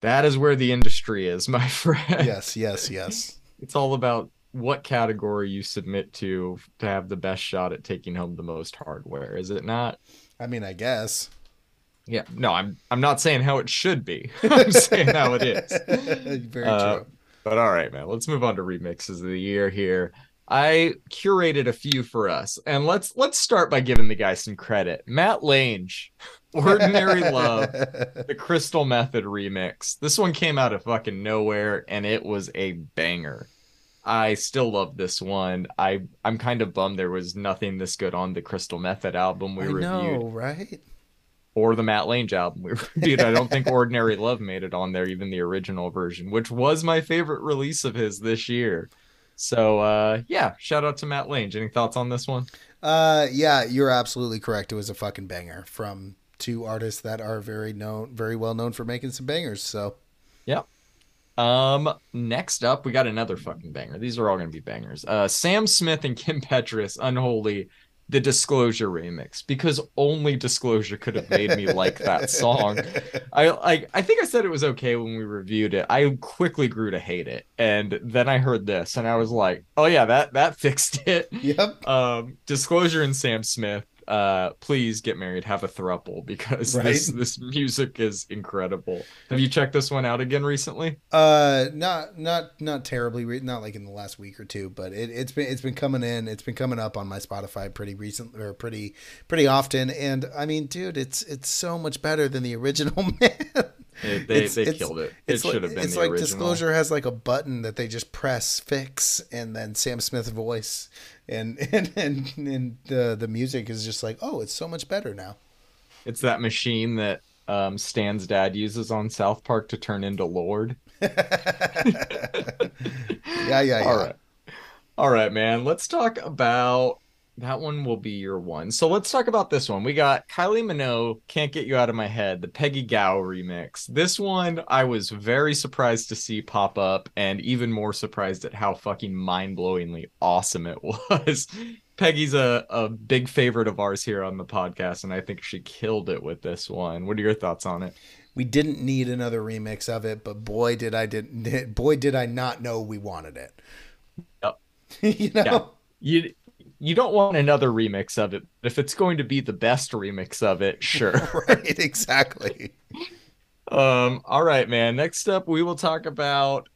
that is where the industry is, my *laughs* friend. Yes, yes, yes. It's all about what category you submit to to have the best shot at taking home the most hardware, is it not? I mean, I guess. Yeah, no, I'm I'm not saying how it should be. *laughs* I'm *laughs* saying how it is. Very Uh, true. But all right, man, let's move on to remixes of the year here. I curated a few for us, and let's let's start by giving the guy some credit. Matt Lange, *laughs* Ordinary Love, the Crystal Method remix. This one came out of fucking nowhere, and it was a banger. I still love this one. I I'm kind of bummed there was nothing this good on the Crystal Method album we I reviewed know, right? Or the Matt Lange album we *laughs* reviewed. I don't think *laughs* Ordinary Love made it on there, even the original version, which was my favorite release of his this year. So uh yeah, shout out to Matt Lange. Any thoughts on this one? Uh, yeah, you're absolutely correct. It was a fucking banger from two artists that are very known, very well known for making some bangers. So Um next up we got another fucking banger. These are all gonna be bangers. Uh Sam Smith and Kim Petras, Unholy, the Disclosure remix, because only Disclosure could have made me like that song. *laughs* I like I think I said it was okay when we reviewed it. I quickly grew to hate it. And then I heard this and I was like, "Oh yeah, that that *laughs* fixed it." Yep. Um Disclosure and Sam Smith, uh please get married, have a throuple because this Right. this music is incredible. Have you checked this one out again recently? Uh, not not not terribly, re- not like in the last week or two, but it, it's been it's been coming in, it's been coming up on my Spotify pretty recent or pretty pretty often, and I mean, dude, it's it's so much better than the original, *laughs* man. It- they It's- they it's- killed it. It It's like, should have been it's the like original. Disclosure has like a button that they just press fix, and then Sam Smith's voice, and *laughs* and and, and the the music is just like, oh, it's so much better now. It's that machine that um Stan's dad uses on South Park to turn into Lorde. *laughs* *laughs* Yeah, yeah, yeah. All right. All right, man. Let's talk about that one will be your one. So let's talk about this one. We got Kylie Minogue, Can't Get You Out of My Head, the Peggy Gou remix. This one I was very surprised to see pop up and even more surprised at how fucking mind-blowingly awesome it *laughs* was. Peggy's a, a big favorite of ours here on the podcast, and I think she killed it with this one. What are your thoughts on it? We didn't need another remix of it, but boy did I did *laughs* boy did I not know we wanted it. Yep. *laughs* you know? Yeah. You you don't want another remix of it. But if it's going to be the best remix of it, *laughs* sure. right, exactly. Um, all right, man. Next up, we will talk about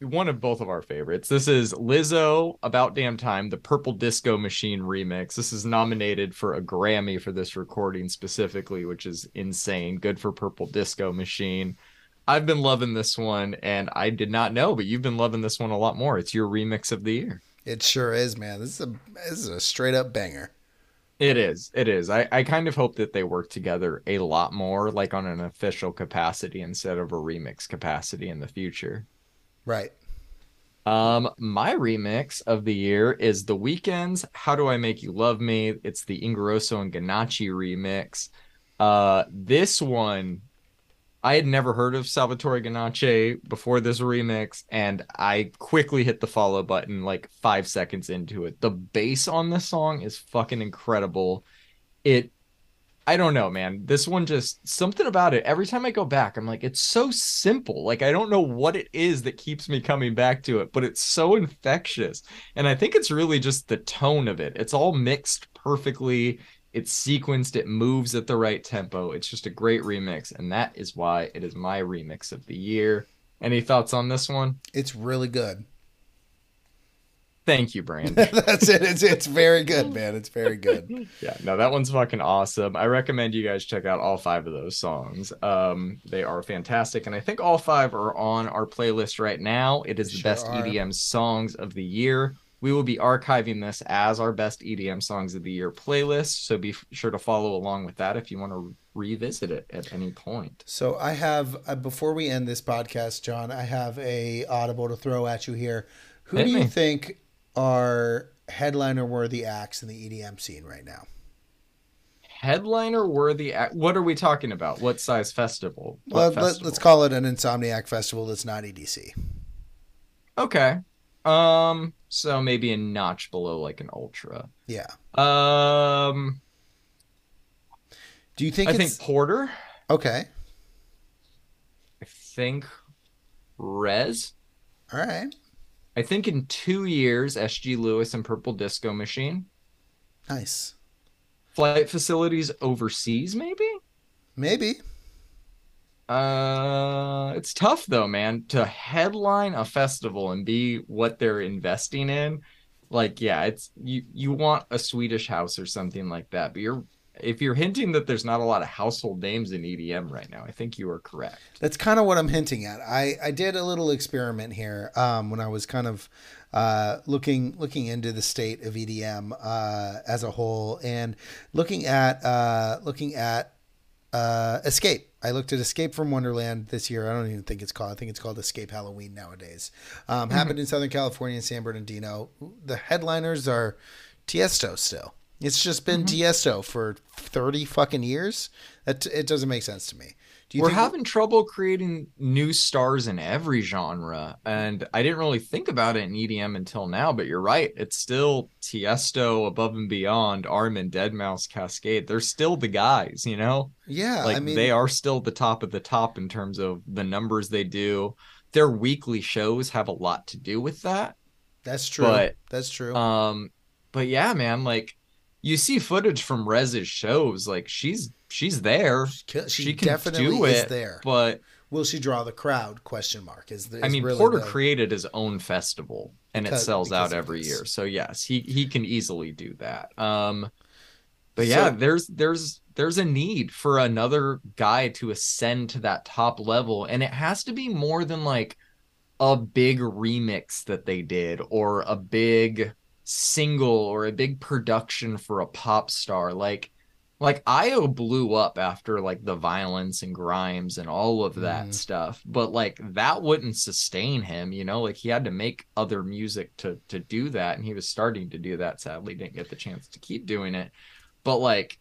one of both of our favorites. This is Lizzo, About Damn Time, the Purple Disco Machine remix. This is nominated for a Grammy for this recording specifically, which is insane. Good for Purple Disco Machine. I've been loving this one, and I did not know, but you've been loving this one a lot more. It's your remix of the year. It sure is, man. This is a this is a straight up banger. It is. It is. I, I kind of hope that they work together a lot more, like on an official capacity instead of a remix capacity in the future. Right. Um, my remix of the year is The Weeknd's How Do I Make You Love Me? It's the Ingrosso and Ganacci remix. Uh, this one, I had never heard of Salvatore Ganacci before this remix, and I quickly hit the follow button like five seconds into it. The bass on this song is fucking incredible. It I don't know, man. This one just something about it. Every time I go back, I'm like, it's so simple. Like I don't know what it is that keeps me coming back to it, but it's so infectious. And I think it's really just the tone of it. It's all mixed perfectly. It's sequenced, it moves at the right tempo. It's just a great remix, and that is why it is my remix of the year. Any thoughts on this one? It's really good. Thank you, Brand. *laughs* That's it. It's it's very good, man. It's very good. *laughs* yeah, no, that one's fucking awesome. I recommend you guys check out all five of those songs. Um, they are fantastic, and I think all five are on our playlist right now. It is the Sure best are. EDM songs of the year. We will be archiving this as our best EDM songs of the year playlist. So be sure to follow along with that if you want to revisit it at any point. So I have uh, before we end this podcast, John, I have a audible to throw at you here. Who Hit do you think are headliner worthy acts in the EDM scene right now? Headliner worthy. Act- what are we talking about? What size festival? What Well, let, festival? let's call it an Insomniac festival that's not EDC. Okay. Um. So maybe a notch below like an ultra. Yeah. Um. Do you think I it's think Porter. okay? I think Rezz. All right. I think in two years, SG Lewis and Purple Disco Machine. Nice. Flight facilities overseas, maybe. Maybe. Uh, it's tough though, man, to headline a festival and be what they're investing in. Like, yeah, it's you you want a Swedish house or something like that, but you're if you're hinting that there's not a lot of household names in EDM right now, I think you are correct. That's kind of what I'm hinting at. I, I did a little experiment here um, when I was kind of uh, looking looking into the state of EDM uh, as a whole and looking at uh, looking at uh, Escape. I looked at Escape from Wonderland this year. I don't even think it's called. I think it's called Escape Halloween nowadays. Um, Happened in Southern California and San Bernardino. The headliners are Tiesto still. It's just been Tiesto for thirty fucking years. That it doesn't make sense to me. We're having trouble creating new stars in every genre, and I didn't really think about it in EDM until now. But you're right; it's still Tiesto, Above and Beyond, Armin, Deadmau5, Kaskade. They're still the guys, you know. Yeah, like I mean, they are still the top of the top in terms of the numbers they do. Their weekly shows have a lot to do with that. That's true. but, that's true. Um, but yeah, man, like you see footage from Rezz's shows, like she's she's there, she, she can definitely do is there. but Will she draw the crowd? Question mark. Is, the, I mean, really Porter the- created his own festival and Because- it sells out every year. So yes, he he can easily do that. Um but yeah, So- there's there's there's a need for another guy to ascend to that top level and it has to be more than like a big remix that they did or a big single or a big production for a pop star like like i_o blew up after like the violence and grimes and all of that Mhm. stuff, but like that wouldn't sustain him, you know, like he had to make other music to to do that and he was starting to do that sadly didn't get the chance to keep doing it. But like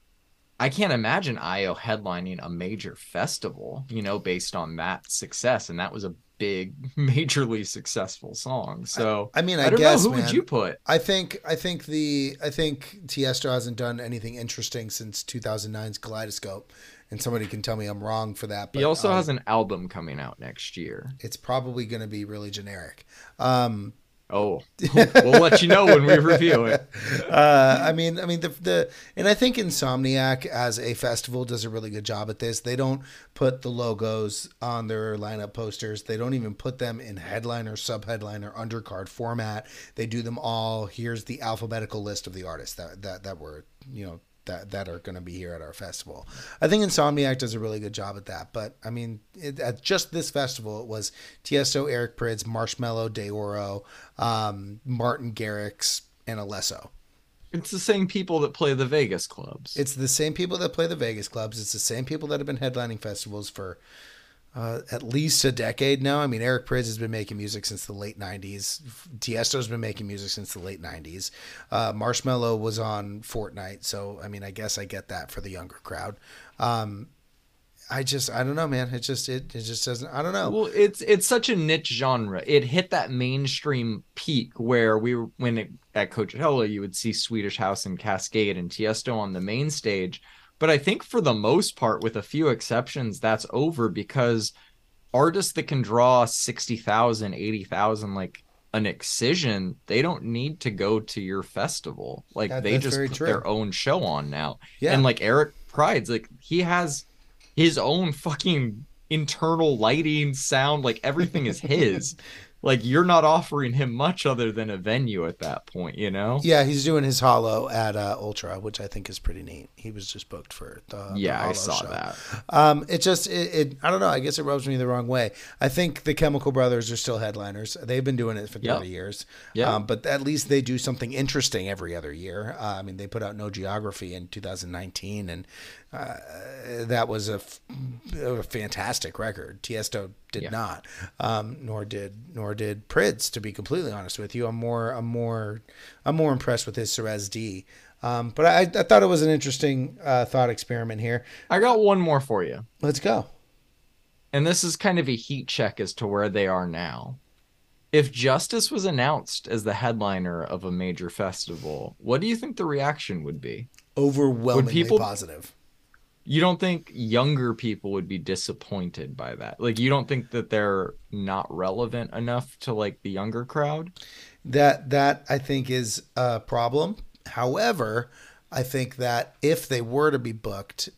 I can't imagine i_o headlining a major festival, you know, based on that success and that was a big *laughs* majorly successful song. So I mean, I, I, don't guess know who man, would you put? I think I think the I think Tiesto hasn't done anything interesting since 2009's Kaleidoscope, and somebody can tell me I'm wrong for that. But he also um, has an album coming out next year. It's probably going to be really generic. Um, Oh, we'll let you know when we review it. *laughs* uh, I mean, I mean the the and I think Insomniac as a festival does a really good job at this. They don't put the logos on their lineup posters. They don't even put them in headliner, sub-headliner, undercard format. They do them all. Here's the alphabetical list of the artists that that that were you know that that are going to be here at our festival. I think Insomniac does a really good job at that. But I mean, it, at just this festival, it was Tiesto, Eric Prydz, Marshmello, Deorro, um, Martin Garrix, and Alesso. It's the same people that play the Vegas clubs. It's the same people that play the Vegas clubs. It's the same people that have been headlining festivals for uh, at least a decade now. I mean, Eric Prydz has been making music since the late '90s. Tiesto's been making music since the late '90s. Uh, Marshmello was on Fortnite, so I mean, I guess I get that for the younger crowd. Um, I just, I don't know, man. It just, it, it just doesn't. I don't know. Well, it's it's such a niche genre. It hit that mainstream peak where we were when it, at Coachella you would see Swedish House and Kaskade and Tiesto on the main stage. But I think for the most part, with a few exceptions, that's over because artists that can draw 60,000, 80,000, like an excision, they don't need to go to your festival. Like That- they just put true. their own show on now. yeah, And like Eric Prydz like he has his own fucking internal lighting, sound, like everything is his. *laughs* like you're not offering him much other than a venue at that point, you know? Yeah, he's doing his HOLO at uh, Ultra, which I think is pretty neat. He was just booked for the yeah, the I saw show. that. Um, it just it, it I don't know. I guess it rubs me the wrong way. I think the Chemical Brothers are still headliners. They've been doing it for Yep. years. Yeah. Um, but at least they do something interesting every other year. Uh, I mean, they put out No Geography in 2019, and uh, that was a, f- a fantastic record. Tiesto did Yeah. not, um, nor did nor did Prydz. To be completely honest with you, I'm more I'm more I'm more impressed with his Cirez D. Um, but I, I thought it was an interesting uh, thought experiment here. I got one more for you. Let's go. And this is kind of a heat check as to where they are now. If Justice was announced as the headliner of a major festival, what do you think the reaction would be? Overwhelmingly people- positive. You don't think younger people would be disappointed by that? Like you don't think that they're not relevant enough to like the younger crowd? That that I think is a problem. However, I think that if they were to be booked,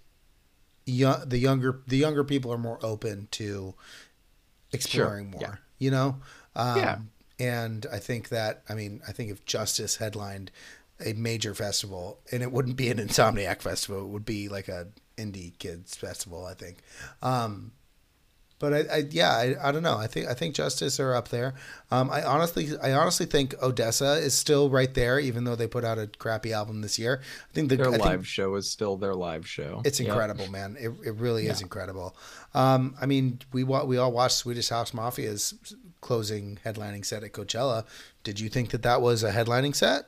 young, the younger the younger people are more open to exploring more. yeah. You know, um, Yeah. And I think that I mean I think if Justice headlined a major festival, and it wouldn't be an Insomniac festival, it would be like a indie kids festival. I think. Um, but I, I yeah, I, I don't know. I think I think Justice are up there. Um, I honestly I honestly think ODESZA is still right there, even though they put out a crappy album this year. I think the Their I live think show is still their live show. it's Yep. incredible, man. It, it really is incredible. Um, I mean, we wa- we all watched Swedish House Mafia's closing headlining set at Coachella. Did you think that that was a headlining set?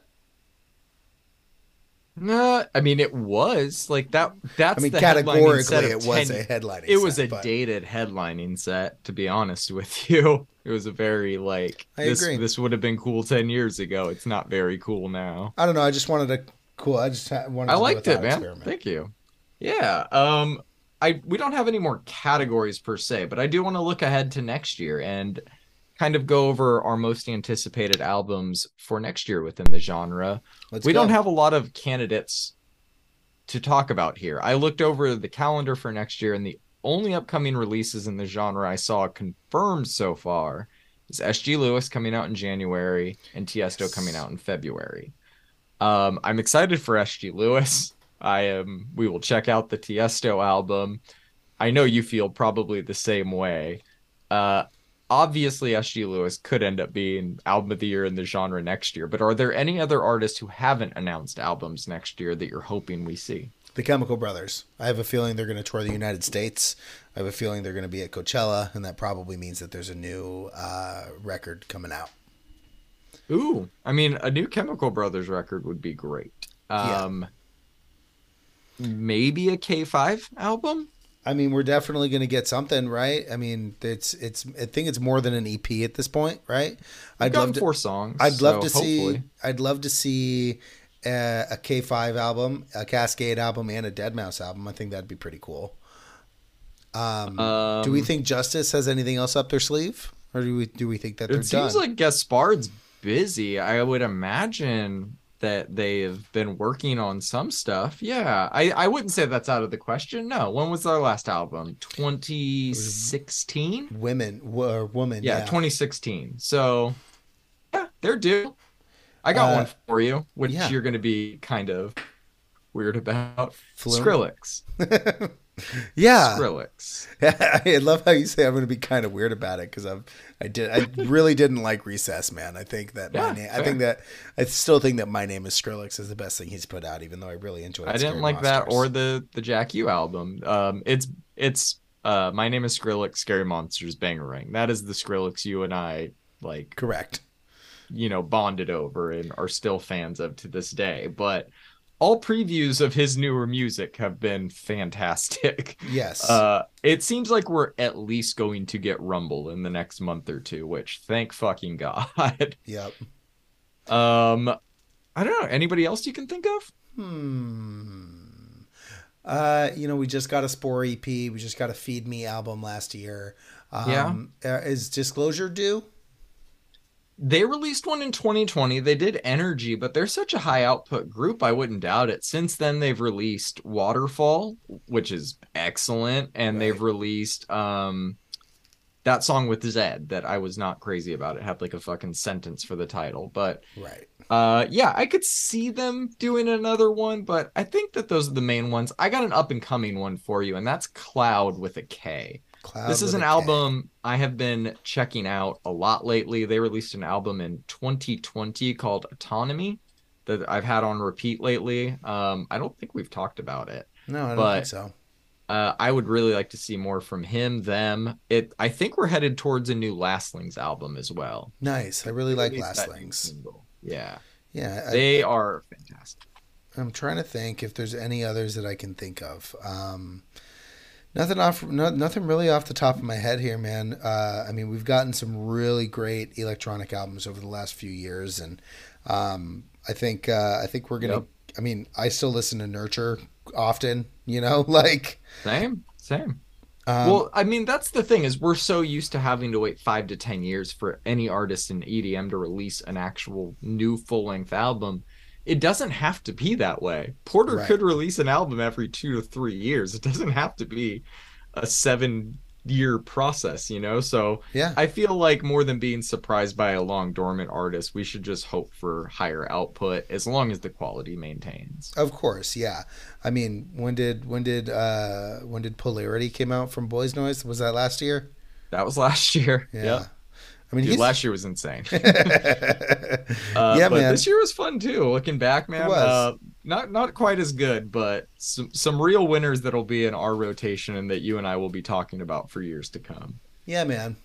Nah, I mean it was like that. That's I mean, the categorically, set it was 10 a headlining. it was set, a but- dated headlining set to be honest with *laughs* you it was a very like I this agree. this would have been cool 10 years ago it's not very cool now I don't know. I just wanted to cool. I just wanted. i to do liked it man experiment. thank you yeah um i we don't have any more categories per se but i do want to look ahead to next year and kind of go over our most anticipated albums for next year within the genre Let's we go. don't have a lot of candidates to talk about here. I looked over the calendar for next year, and the only upcoming releases in the genre I saw confirmed so far is SG Lewis coming out in January and Tiesto coming out in February. Um, I'm excited for SG Lewis. I am. We will check out the Tiesto album. I know you feel probably the same way. Uh, obviously, SG Lewis could end up being album of the year in the genre next year. But are there any other artists who haven't announced albums next year that you're hoping we see? The Chemical Brothers. I have a feeling they're going to tour the United States. I have a feeling they're going to be at Coachella, and that probably means that there's a new uh, record coming out. Ooh, I mean, a new Chemical Brothers record would be great. Yeah. Um, maybe a K5 album. I mean, we're definitely going to get something, right? I mean, it's it's. I think it's more than an EP at this point, right? I'd love to. four songs. I'd love so to see. I'd love to see a, a K5 album, a Kaskade album, and a Deadmau5 album. I think that'd be pretty cool. Um, Um, do we think Justice has anything else up their sleeve, or do we do we think that they're It seems done? like Gaspard's busy. I would imagine that they've been working on some stuff. Yeah, I, I wouldn't say that's out of the question. No. When was their last album? 2016? women were woman? Yeah, 2016. So, yeah, they're due. I got Uh, one for you, which yeah. you're going to be kind of weird about. Skrillex. *laughs* *laughs* yeah. Skrillex. *laughs* I love how you say I'm going to be kind of weird about it because I'm I did I really didn't like Recess, man. I think that my Yeah, name I think that I still think that my name is Skrillex is the best thing he's put out, even though I really enjoyed. I didn't like that or the the Jack U album. Um, it's it's uh, my name is Skrillex. Scary Monsters Bangerang. That is the Skrillex you and I like, correct. you know, bonded over and are still fans of to this day. But all previews of his newer music have been fantastic. *laughs* Yes. Uh, it seems like we're at least going to get Rumble in the next month or two, which thank fucking god. *laughs* yep. um, I don't know. Anybody else you can think of? Hmm. Uh, you know, we just got a Spore EP. We just got a Feed Me album last year. Um, yeah. Is Disclosure due? They released one in 2020. They did Energy, but they're such a high output group, I wouldn't doubt it. Since then, they've released Waterfall, which is excellent, and they've released um that song with Zedd that I was not crazy about. It had like a fucking sentence for the title, but Right. uh, yeah, I could see them doing another one, but I think that those are the main ones. I got an up and coming one for you, and that's Cloud with a K. Cloud this is an album I have been checking out a lot lately. They released an album in 2020 called Autonomy that I've had on repeat lately. Um, I don't think we've talked about it. No, I don't but- think so. Uh, I would really like to see more from him, them. It. I think we're headed towards a new Lastlings album as well. Nice. I really like Released that new Lastlings. Yeah, Yeah, I, they are fantastic. I'm trying to think if there's any others that I can think of. Um, nothing off, no, nothing really off the top of my head here, man. Uh, I mean, we've gotten some really great electronic albums over the last few years, and um, I think uh, I think we're gonna. Yep. I mean, I still listen to Nurture often. You know, *laughs* like. Same, same. Um, well, I mean, that's the thing is we're so used to having to wait five to ten years for any artist in EDM to release an actual new full length album. It doesn't have to be that way. Porter Right. could release an album every two to three years. It doesn't have to be a seven year process, you know? So yeah, I feel like more than being surprised by a long dormant artist, we should just hope for higher output as long as the quality maintains. of course, yeah. I mean, when did when did uh, when did Polarity came out from Boys Noize? Was that last year? That was last *laughs* year. Yeah. Yeah. I mean, Dude, last year was insane. *laughs* yeah, Uh, but man. this year was fun too. Looking back, man, was. Uh, not not quite as good, but some some real winners that'll be in our rotation and that you and I will be talking about for years to come. yeah, man.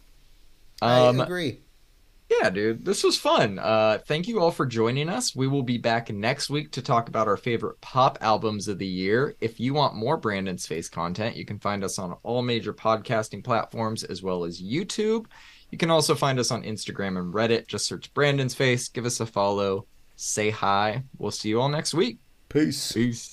Um, I agree. yeah, dude, this was fun. Uh, thank you all for joining us. We will be back next week to talk about our favorite pop albums of the year. If you want more Brandon's Face content, you can find us on all major podcasting platforms as well as YouTube. You can also find us on Instagram and Reddit. Just search Brandon's Face, give us a follow, say hi. We'll see you all next week. Peace. Peace.